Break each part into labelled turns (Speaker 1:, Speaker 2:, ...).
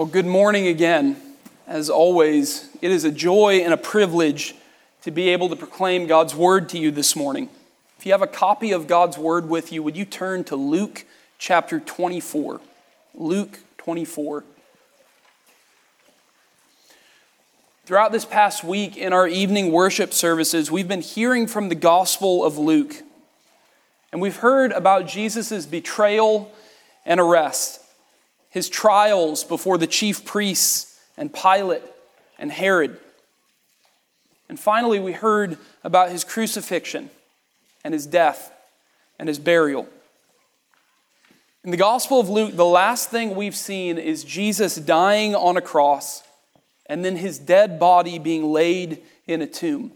Speaker 1: Well, good morning again. As always, it is a joy and a privilege to be able to proclaim God's word to you this morning. If you have a copy of God's word with you, would you turn to Luke chapter 24? Luke 24. Throughout this past week in our evening worship services, we've been hearing from the Gospel of Luke. And we've heard about Jesus' betrayal and arrest his trials before the chief priests and Pilate and Herod. And finally, we heard about his crucifixion and his death and his burial. In the Gospel of Luke, the last thing we've seen is Jesus dying on a cross and then his dead body being laid in a tomb.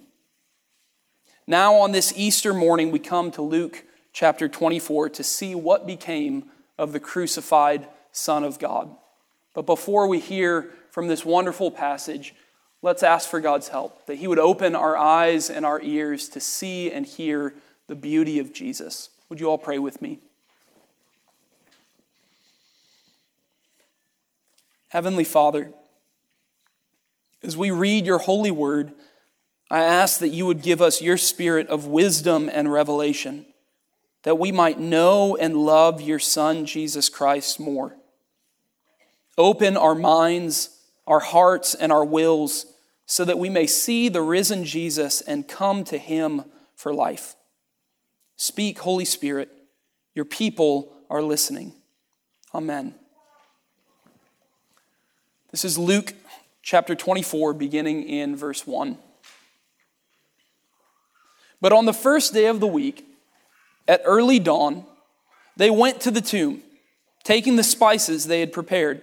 Speaker 1: Now, on this Easter morning, we come to Luke chapter 24 to see what became of the crucified Son of God. But before we hear from this wonderful passage, let's ask for God's help, that He would open our eyes and our ears to see and hear the beauty of Jesus. Would you all pray with me? Heavenly Father, as we read your holy word, I ask that you would give us your spirit of wisdom and revelation, that we might know and love your Son, Jesus Christ, more. Open our minds, our hearts, and our wills so that we may see the risen Jesus and come to him for life. Speak, Holy Spirit. Your people are listening. Amen. This is Luke chapter 24, beginning in verse 1. But on the first day of the week, at early dawn, they went to the tomb, taking the spices they had prepared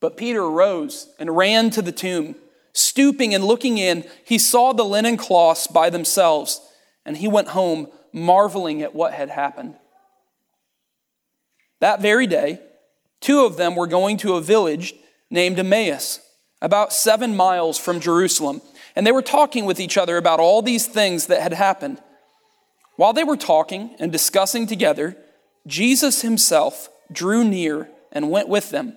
Speaker 1: But Peter arose and ran to the tomb. Stooping and looking in, he saw the linen cloths by themselves, and he went home marveling at what had happened. That very day, two of them were going to a village named Emmaus, about seven miles from Jerusalem, and they were talking with each other about all these things that had happened. While they were talking and discussing together, Jesus himself drew near and went with them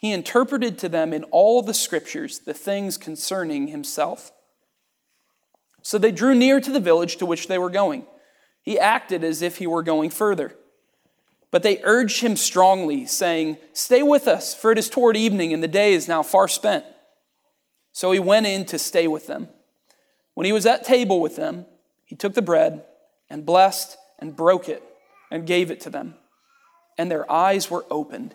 Speaker 1: he interpreted to them in all the scriptures the things concerning himself. So they drew near to the village to which they were going. He acted as if he were going further. But they urged him strongly, saying, Stay with us, for it is toward evening, and the day is now far spent. So he went in to stay with them. When he was at table with them, he took the bread and blessed and broke it and gave it to them. And their eyes were opened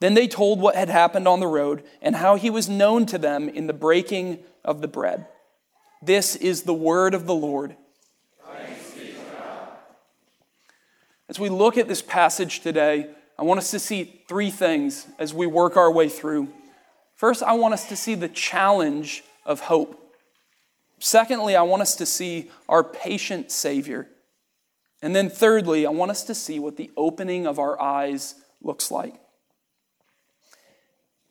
Speaker 1: Then they told what had happened on the road and how he was known to them in the breaking of the bread. This is the word of the Lord. As we look at this passage today, I want us to see three things as we work our way through. First, I want us to see the challenge of hope. Secondly, I want us to see our patient Savior. And then thirdly, I want us to see what the opening of our eyes looks like.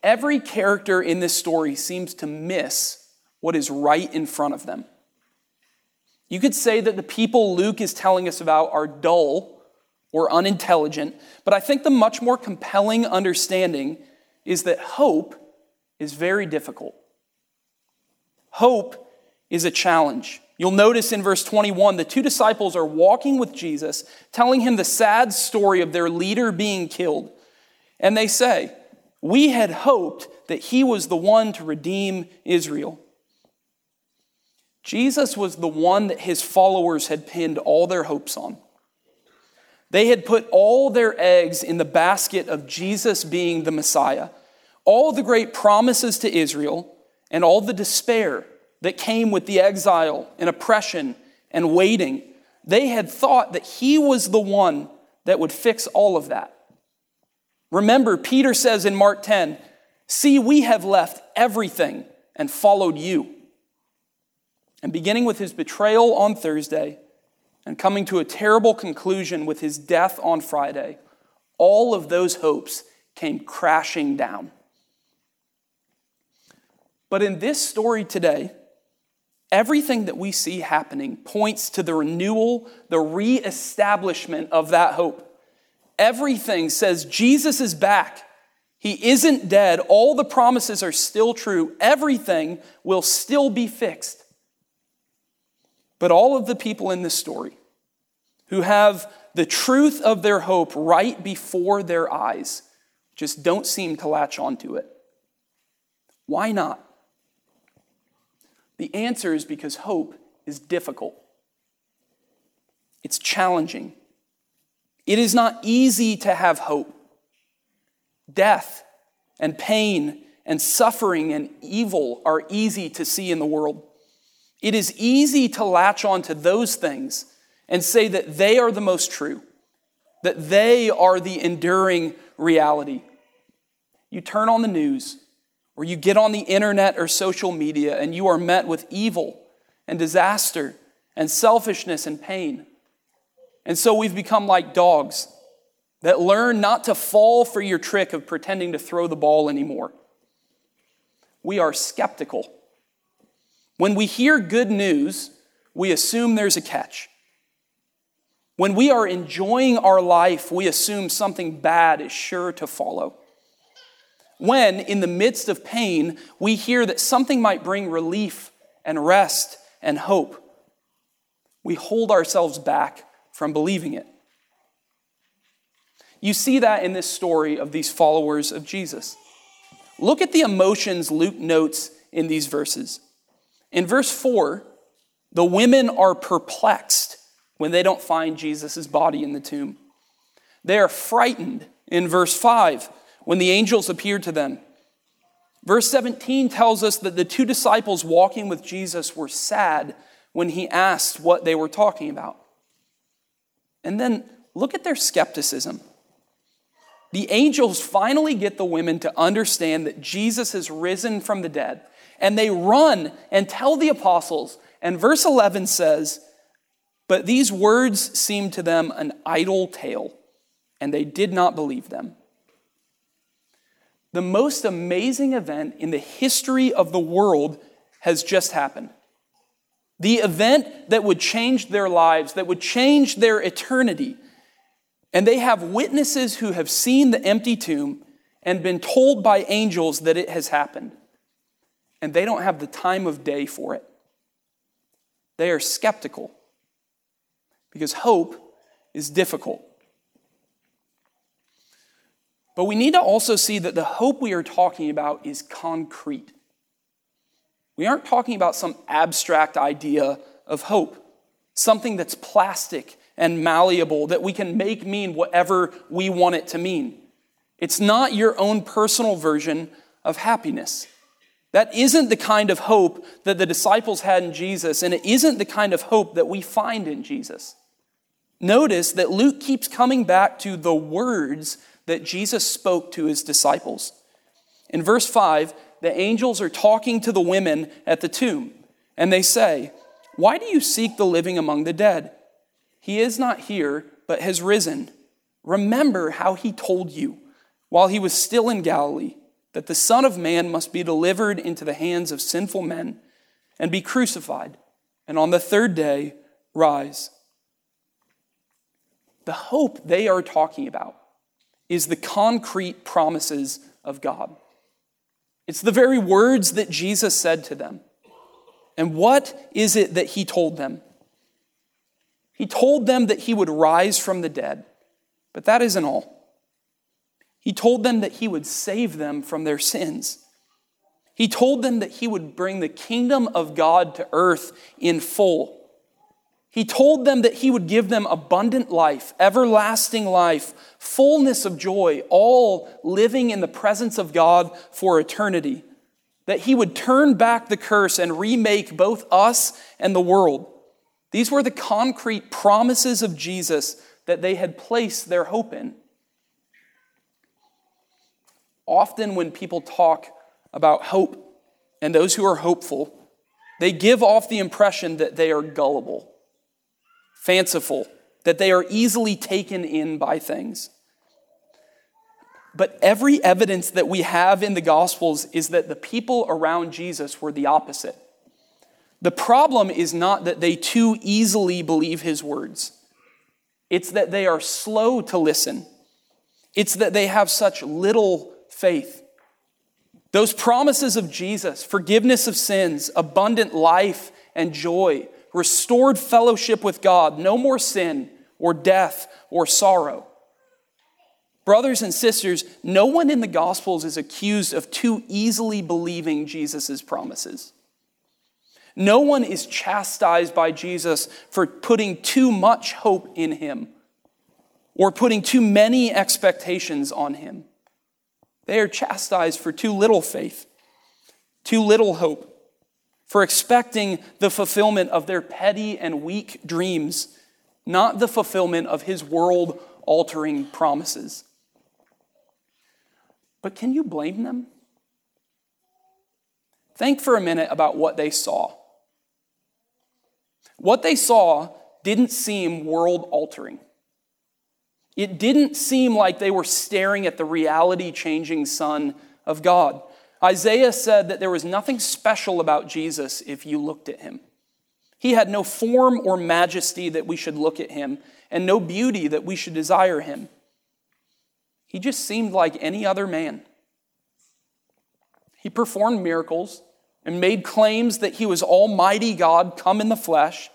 Speaker 1: Every character in this story seems to miss what is right in front of them. You could say that the people Luke is telling us about are dull or unintelligent, but I think the much more compelling understanding is that hope is very difficult. Hope is a challenge. You'll notice in verse 21, the two disciples are walking with Jesus, telling him the sad story of their leader being killed. And they say, We had hoped that he was the one to redeem Israel. Jesus was the one that his followers had pinned all their hopes on. They had put all their eggs in the basket of Jesus being the Messiah. All the great promises to Israel and all the despair that came with the exile and oppression and waiting, they had thought that he was the one that would fix all of that. Remember, Peter says in Mark 10, See, we have left everything and followed you. And beginning with his betrayal on Thursday and coming to a terrible conclusion with his death on Friday, all of those hopes came crashing down. But in this story today, everything that we see happening points to the renewal, the reestablishment of that hope. Everything says Jesus is back. He isn't dead. All the promises are still true. Everything will still be fixed. But all of the people in this story who have the truth of their hope right before their eyes just don't seem to latch onto it. Why not? The answer is because hope is difficult. It's challenging. It is not easy to have hope. Death and pain and suffering and evil are easy to see in the world. It is easy to latch on to those things and say that they are the most true, that they are the enduring reality. You turn on the news, or you get on the internet or social media, and you are met with evil and disaster and selfishness and pain. And so we've become like dogs that learn not to fall for your trick of pretending to throw the ball anymore. We are skeptical when we hear good news, we assume there's a catch. When we are enjoying our life, we assume something bad is sure to follow. When, in the midst of pain, we hear that something might bring relief and rest and hope, we hold ourselves back from believing it. You see that in this story of these followers of Jesus. Look at the emotions Luke notes in these verses. In verse 4, the women are perplexed when they don't find Jesus' body in the tomb. They are frightened in verse 5 when the angels appeared to them. Verse 17 tells us that the two disciples walking with Jesus were sad when he asked what they were talking about. And then look at their skepticism. The angels finally get the women to understand that Jesus has risen from the dead and they run and tell the apostles. And verse 11 says, But these words seemed to them an idle tale, and they did not believe them. The most amazing event in the history of the world has just happened. The event that would change their lives, that would change their eternity. And they have witnesses who have seen the empty tomb and been told by angels that it has happened. And they don't have the time of day for it. They are skeptical because hope is difficult. But we need to also see that the hope we are talking about is concrete. We aren't talking about some abstract idea of hope, something that's plastic and malleable that we can make mean whatever we want it to mean. It's not your own personal version of happiness. That isn't the kind of hope that the disciples had in Jesus, and it isn't the kind of hope that we find in Jesus. Notice that Luke keeps coming back to the words that Jesus spoke to his disciples. In verse 5, the angels are talking to the women at the tomb, and they say, Why do you seek the living among the dead? He is not here, but has risen. Remember how he told you while he was still in Galilee that the Son of Man must be delivered into the hands of sinful men and be crucified, and on the third day rise. The hope they are talking about is the concrete promises of God. It's the very words that Jesus said to them. And what is it that he told them? He told them that he would rise from the dead, but that isn't all. He told them that he would save them from their sins. He told them that he would bring the kingdom of God to earth in full. He told them that he would give them abundant life, everlasting life, fullness of joy, all living in the presence of God for eternity. That he would turn back the curse and remake both us and the world. These were the concrete promises of Jesus that they had placed their hope in. Often, when people talk about hope and those who are hopeful, they give off the impression that they are gullible fanciful, that they are easily taken in by things. But every evidence that we have in the Gospels is that the people around Jesus were the opposite. The problem is not that they too easily believe his words, it's that they are slow to listen. It's that they have such little faith. Those promises of Jesus, forgiveness of sins, abundant life and joy, restored fellowship with God, no more sin or death or sorrow. Brothers and sisters, no one in the Gospels is accused of too easily believing Jesus' promises. No one is chastised by Jesus for putting too much hope in him or putting too many expectations on him. They are chastised for too little faith, too little hope for expecting the fulfillment of their petty and weak dreams, not the fulfillment of his world altering promises. But can you blame them? Think for a minute about what they saw. What they saw didn't seem world altering. It didn't seem like they were staring at the reality changing Son of God. Isaiah said that there was nothing special about Jesus if you looked at him. He had no form or majesty that we should look at him, and no beauty that we should desire him. He just seemed like any other man. He performed miracles and made claims that he was Almighty God come in the flesh.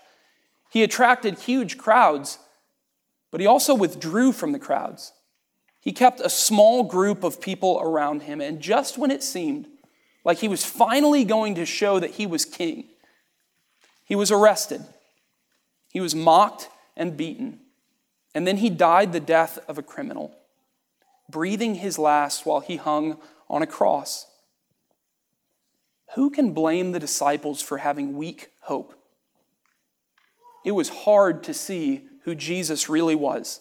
Speaker 1: He attracted huge crowds, but he also withdrew from the crowds. He kept a small group of people around him, and just when it seemed like he was finally going to show that he was king, he was arrested. He was mocked and beaten, and then he died the death of a criminal, breathing his last while he hung on a cross. Who can blame the disciples for having weak hope? It was hard to see who Jesus really was.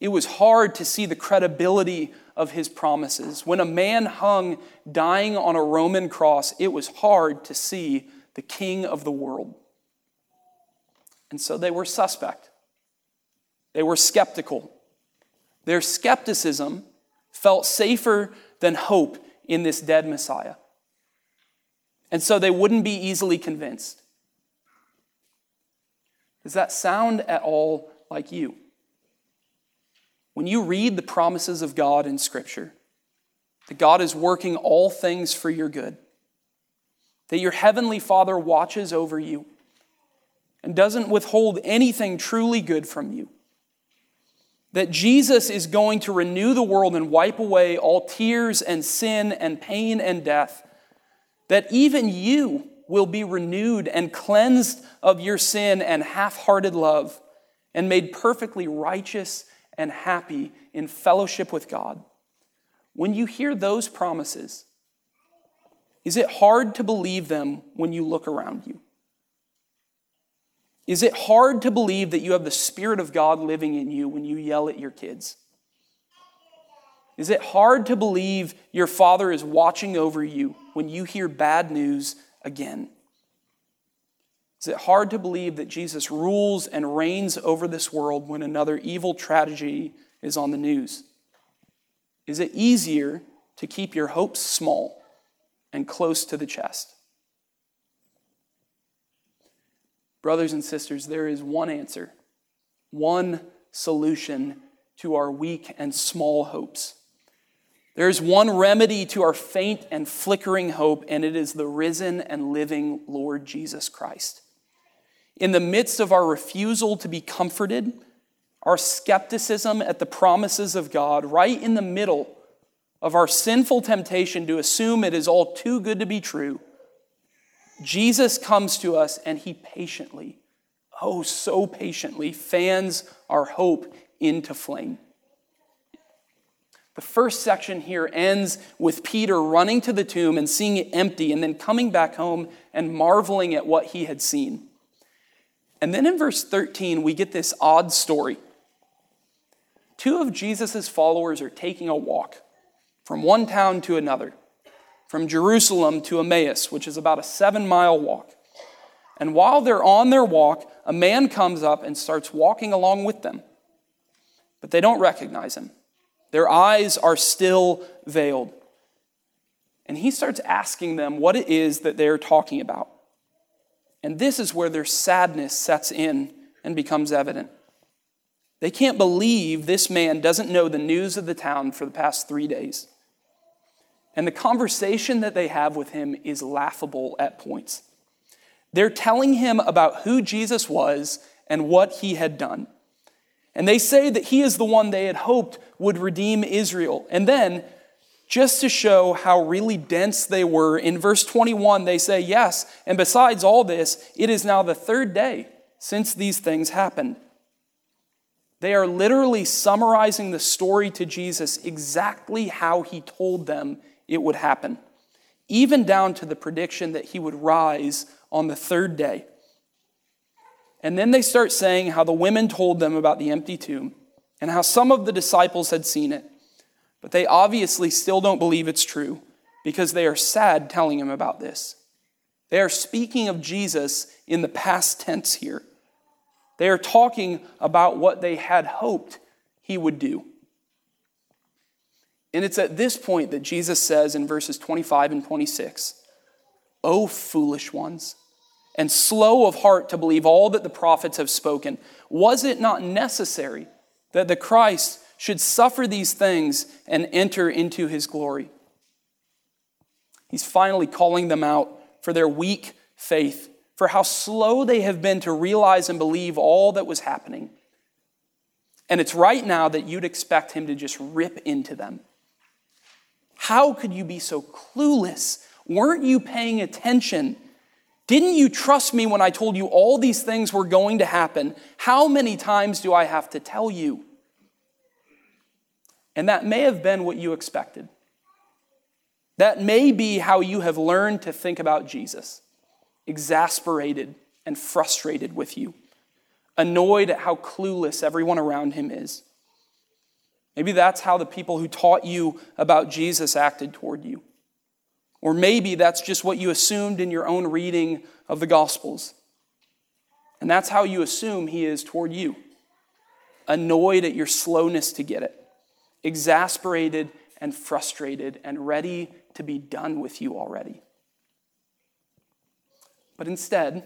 Speaker 1: It was hard to see the credibility of his promises. When a man hung dying on a Roman cross, it was hard to see the king of the world. And so they were suspect. They were skeptical. Their skepticism felt safer than hope in this dead Messiah. And so they wouldn't be easily convinced. Does that sound at all like you? When you read the promises of God in Scripture, that God is working all things for your good, that your heavenly Father watches over you and doesn't withhold anything truly good from you, that Jesus is going to renew the world and wipe away all tears and sin and pain and death, that even you will be renewed and cleansed of your sin and half hearted love and made perfectly righteous and happy in fellowship with God. When you hear those promises, is it hard to believe them when you look around you? Is it hard to believe that you have the Spirit of God living in you when you yell at your kids? Is it hard to believe your Father is watching over you when you hear bad news again? Is it hard to believe that Jesus rules and reigns over this world when another evil tragedy is on the news? Is it easier to keep your hopes small and close to the chest? Brothers and sisters, there is one answer, one solution to our weak and small hopes. There is one remedy to our faint and flickering hope, and it is the risen and living Lord Jesus Christ in the midst of our refusal to be comforted, our skepticism at the promises of God, right in the middle of our sinful temptation to assume it is all too good to be true, Jesus comes to us and he patiently, oh, so patiently, fans our hope into flame. The first section here ends with Peter running to the tomb and seeing it empty, and then coming back home and marveling at what he had seen. And then in verse 13, we get this odd story. Two of Jesus' followers are taking a walk from one town to another, from Jerusalem to Emmaus, which is about a seven mile walk. And while they're on their walk, a man comes up and starts walking along with them. But they don't recognize him. Their eyes are still veiled. And he starts asking them what it is that they're talking about. And this is where their sadness sets in and becomes evident. They can't believe this man doesn't know the news of the town for the past three days. And the conversation that they have with him is laughable at points. They're telling him about who Jesus was and what he had done. And they say that he is the one they had hoped would redeem Israel. And then just to show how really dense they were. In verse 21, they say, Yes, and besides all this, it is now the third day since these things happened. They are literally summarizing the story to Jesus exactly how he told them it would happen, even down to the prediction that he would rise on the third day. And then they start saying how the women told them about the empty tomb and how some of the disciples had seen it. But they obviously still don't believe it's true because they are sad telling him about this. They are speaking of Jesus in the past tense here. They are talking about what they had hoped he would do. And it's at this point that Jesus says in verses 25 and 26 O foolish ones, and slow of heart to believe all that the prophets have spoken, was it not necessary that the Christ should suffer these things and enter into his glory. He's finally calling them out for their weak faith, for how slow they have been to realize and believe all that was happening. And it's right now that you'd expect him to just rip into them. How could you be so clueless? Weren't you paying attention? Didn't you trust me when I told you all these things were going to happen? How many times do I have to tell you? And that may have been what you expected. That may be how you have learned to think about Jesus exasperated and frustrated with you, annoyed at how clueless everyone around him is. Maybe that's how the people who taught you about Jesus acted toward you. Or maybe that's just what you assumed in your own reading of the Gospels. And that's how you assume he is toward you annoyed at your slowness to get it, exasperated and frustrated, and ready to be done with you already. But instead,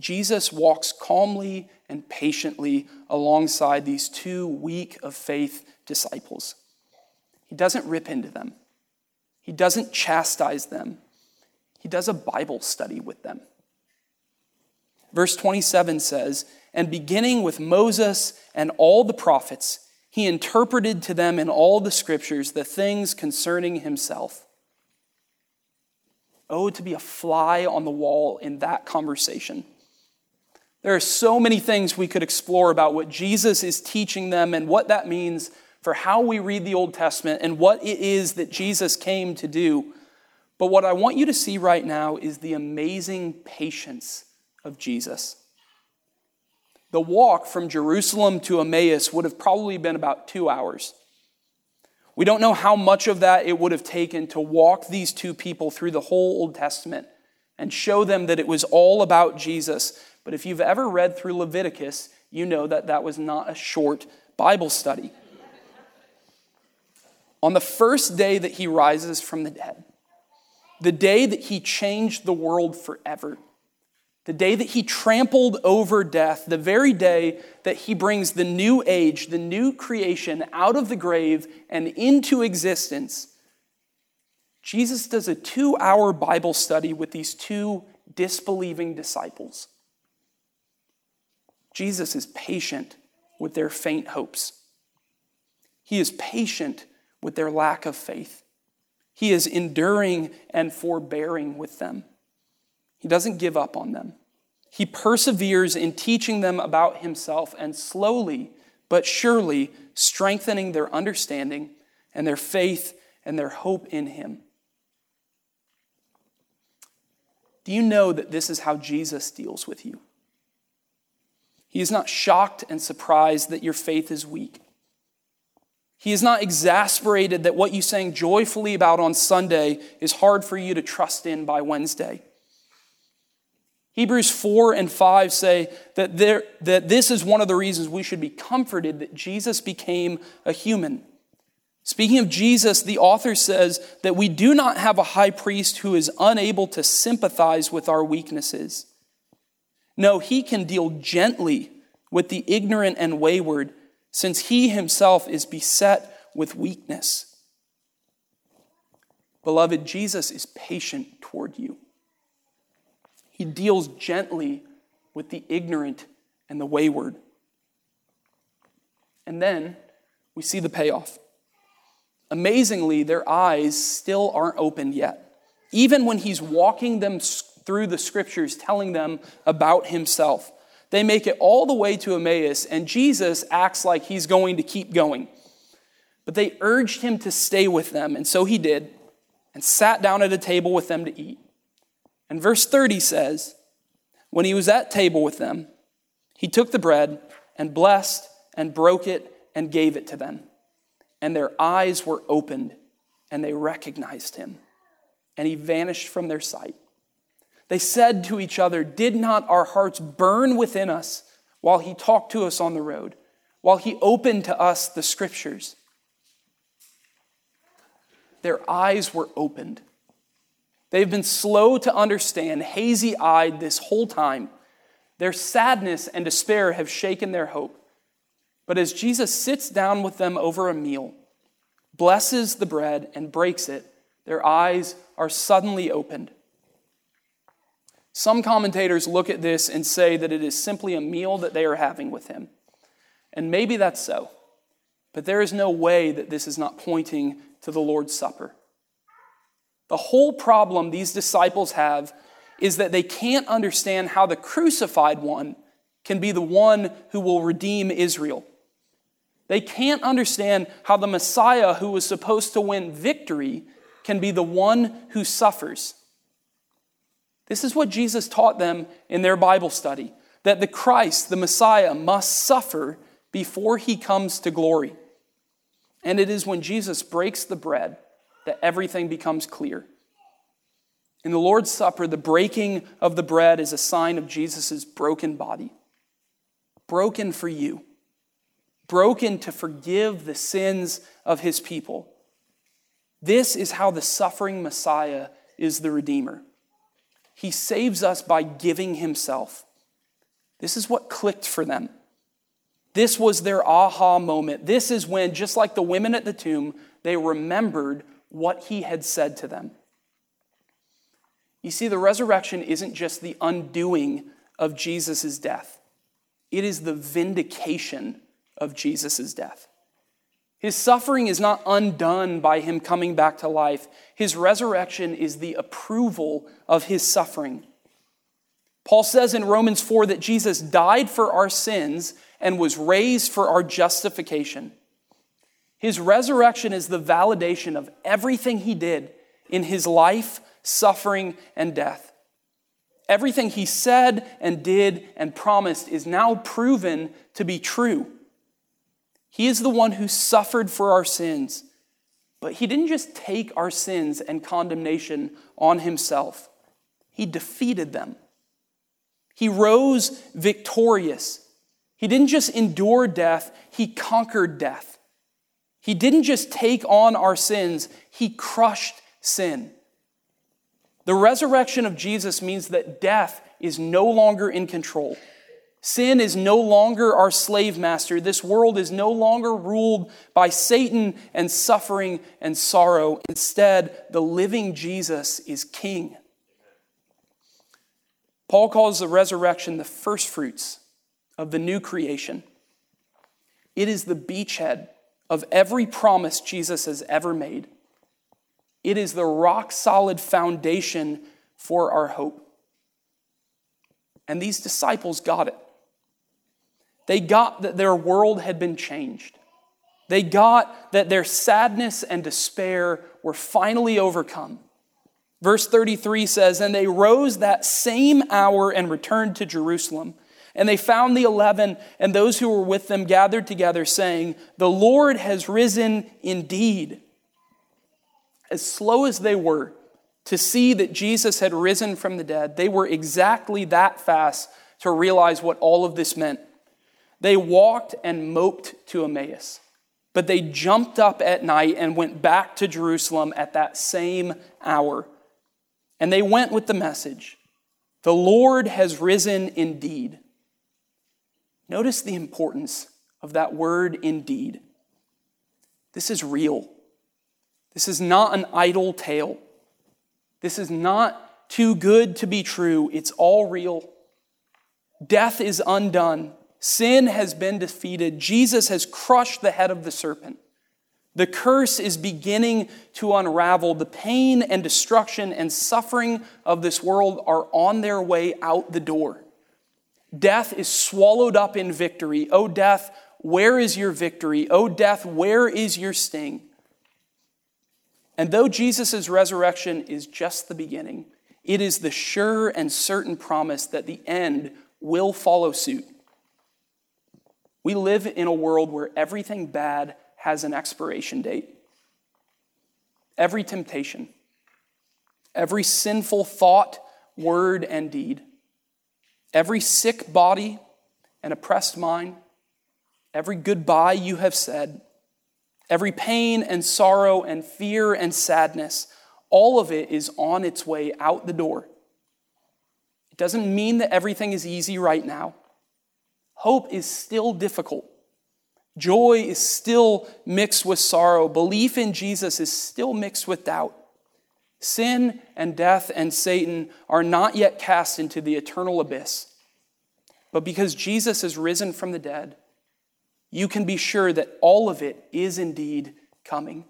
Speaker 1: Jesus walks calmly and patiently alongside these two weak of faith disciples. He doesn't rip into them, he doesn't chastise them, he does a Bible study with them. Verse 27 says, And beginning with Moses and all the prophets, he interpreted to them in all the scriptures the things concerning himself. Oh, to be a fly on the wall in that conversation. There are so many things we could explore about what Jesus is teaching them and what that means for how we read the Old Testament and what it is that Jesus came to do. But what I want you to see right now is the amazing patience of Jesus. The walk from Jerusalem to Emmaus would have probably been about two hours. We don't know how much of that it would have taken to walk these two people through the whole Old Testament and show them that it was all about Jesus. But if you've ever read through Leviticus, you know that that was not a short Bible study. On the first day that he rises from the dead, the day that he changed the world forever, the day that he trampled over death, the very day that he brings the new age, the new creation out of the grave and into existence, Jesus does a two hour Bible study with these two disbelieving disciples. Jesus is patient with their faint hopes. He is patient with their lack of faith. He is enduring and forbearing with them. He doesn't give up on them. He perseveres in teaching them about himself and slowly but surely strengthening their understanding and their faith and their hope in him. Do you know that this is how Jesus deals with you? He is not shocked and surprised that your faith is weak. He is not exasperated that what you sang joyfully about on Sunday is hard for you to trust in by Wednesday. Hebrews 4 and 5 say that, there, that this is one of the reasons we should be comforted that Jesus became a human. Speaking of Jesus, the author says that we do not have a high priest who is unable to sympathize with our weaknesses. No, he can deal gently with the ignorant and wayward, since he himself is beset with weakness. Beloved, Jesus is patient toward you. He deals gently with the ignorant and the wayward. And then we see the payoff. Amazingly, their eyes still aren't opened yet. Even when he's walking them through the scriptures, telling them about himself, they make it all the way to Emmaus, and Jesus acts like he's going to keep going. But they urged him to stay with them, and so he did, and sat down at a table with them to eat. And verse 30 says, When he was at table with them, he took the bread and blessed and broke it and gave it to them. And their eyes were opened and they recognized him. And he vanished from their sight. They said to each other, Did not our hearts burn within us while he talked to us on the road, while he opened to us the scriptures? Their eyes were opened They've been slow to understand, hazy eyed this whole time. Their sadness and despair have shaken their hope. But as Jesus sits down with them over a meal, blesses the bread, and breaks it, their eyes are suddenly opened. Some commentators look at this and say that it is simply a meal that they are having with him. And maybe that's so. But there is no way that this is not pointing to the Lord's Supper. The whole problem these disciples have is that they can't understand how the crucified one can be the one who will redeem Israel. They can't understand how the Messiah who was supposed to win victory can be the one who suffers. This is what Jesus taught them in their Bible study that the Christ, the Messiah, must suffer before he comes to glory. And it is when Jesus breaks the bread that everything becomes clear. In the Lord's Supper, the breaking of the bread is a sign of Jesus' broken body, broken for you, broken to forgive the sins of his people. This is how the suffering Messiah is the Redeemer. He saves us by giving himself. This is what clicked for them. This was their aha moment. This is when, just like the women at the tomb, they remembered what he had said to them. You see, the resurrection isn't just the undoing of Jesus' death, it is the vindication of Jesus' death. His suffering is not undone by him coming back to life. His resurrection is the approval of his suffering. Paul says in Romans 4 that Jesus died for our sins and was raised for our justification. His resurrection is the validation of everything he did in his life, suffering, and death. Everything he said and did and promised is now proven to be true. He is the one who suffered for our sins, but he didn't just take our sins and condemnation on himself, he defeated them. He rose victorious he didn't just endure death, he conquered death. He didn't just take on our sins, he crushed sin. The resurrection of Jesus means that death is no longer in control. Sin is no longer our slave master. This world is no longer ruled by Satan and suffering and sorrow. Instead, the living Jesus is king. Paul calls the resurrection the first fruits of the new creation. It is the beachhead of every promise Jesus has ever made. It is the rock solid foundation for our hope. And these disciples got it. They got that their world had been changed. They got that their sadness and despair were finally overcome. Verse 33 says, And they rose that same hour and returned to Jerusalem. And they found the eleven and those who were with them gathered together, saying, The Lord has risen indeed. As slow as they were to see that Jesus had risen from the dead, they were exactly that fast to realize what all of this meant. They walked and moped to Emmaus, but they jumped up at night and went back to Jerusalem at that same hour. And they went with the message The Lord has risen indeed. Notice the importance of that word indeed. This is real. This is not an idle tale. This is not too good to be true. It's all real. Death is undone. Sin has been defeated. Jesus has crushed the head of the serpent. The curse is beginning to unravel. The pain and destruction and suffering of this world are on their way out the door. Death is swallowed up in victory. O death, where is your victory? O death, where is your sting? And though Jesus' resurrection is just the beginning, it is the sure and certain promise that the end will follow suit. We live in a world where everything bad has an expiration date. Every temptation, every sinful thought, word, and deed Every sick body and oppressed mind, every goodbye you have said, every pain and sorrow and fear and sadness, all of it is on its way out the door. It doesn't mean that everything is easy right now. Hope is still difficult. Joy is still mixed with sorrow. Belief in Jesus is still mixed with doubt. Sin and death and Satan are not yet cast into the eternal abyss. But because Jesus is risen from the dead, you can be sure that all of it is indeed coming.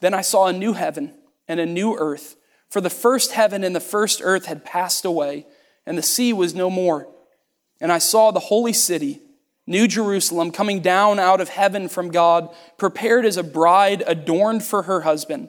Speaker 1: Then I saw a new heaven and a new earth, for the first heaven and the first earth had passed away, and the sea was no more. And I saw the holy city, New Jerusalem, coming down out of heaven from God, prepared as a bride adorned for her husband.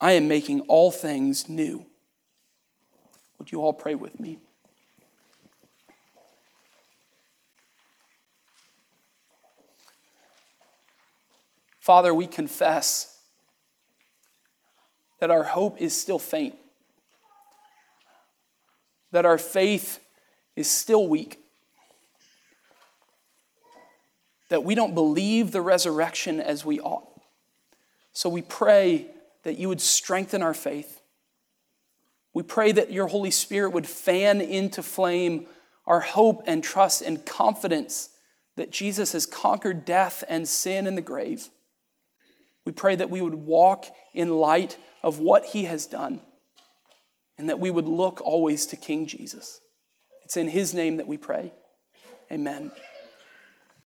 Speaker 1: I am making all things new. Would you all pray with me? Father, we confess that our hope is still faint, that our faith is still weak, that we don't believe the resurrection as we ought. So we pray that you would strengthen our faith. We pray that your Holy Spirit would fan into flame our hope and trust and confidence that Jesus has conquered death and sin in the grave. We pray that we would walk in light of what he has done and that we would look always to King Jesus. It's in his name that we pray. Amen.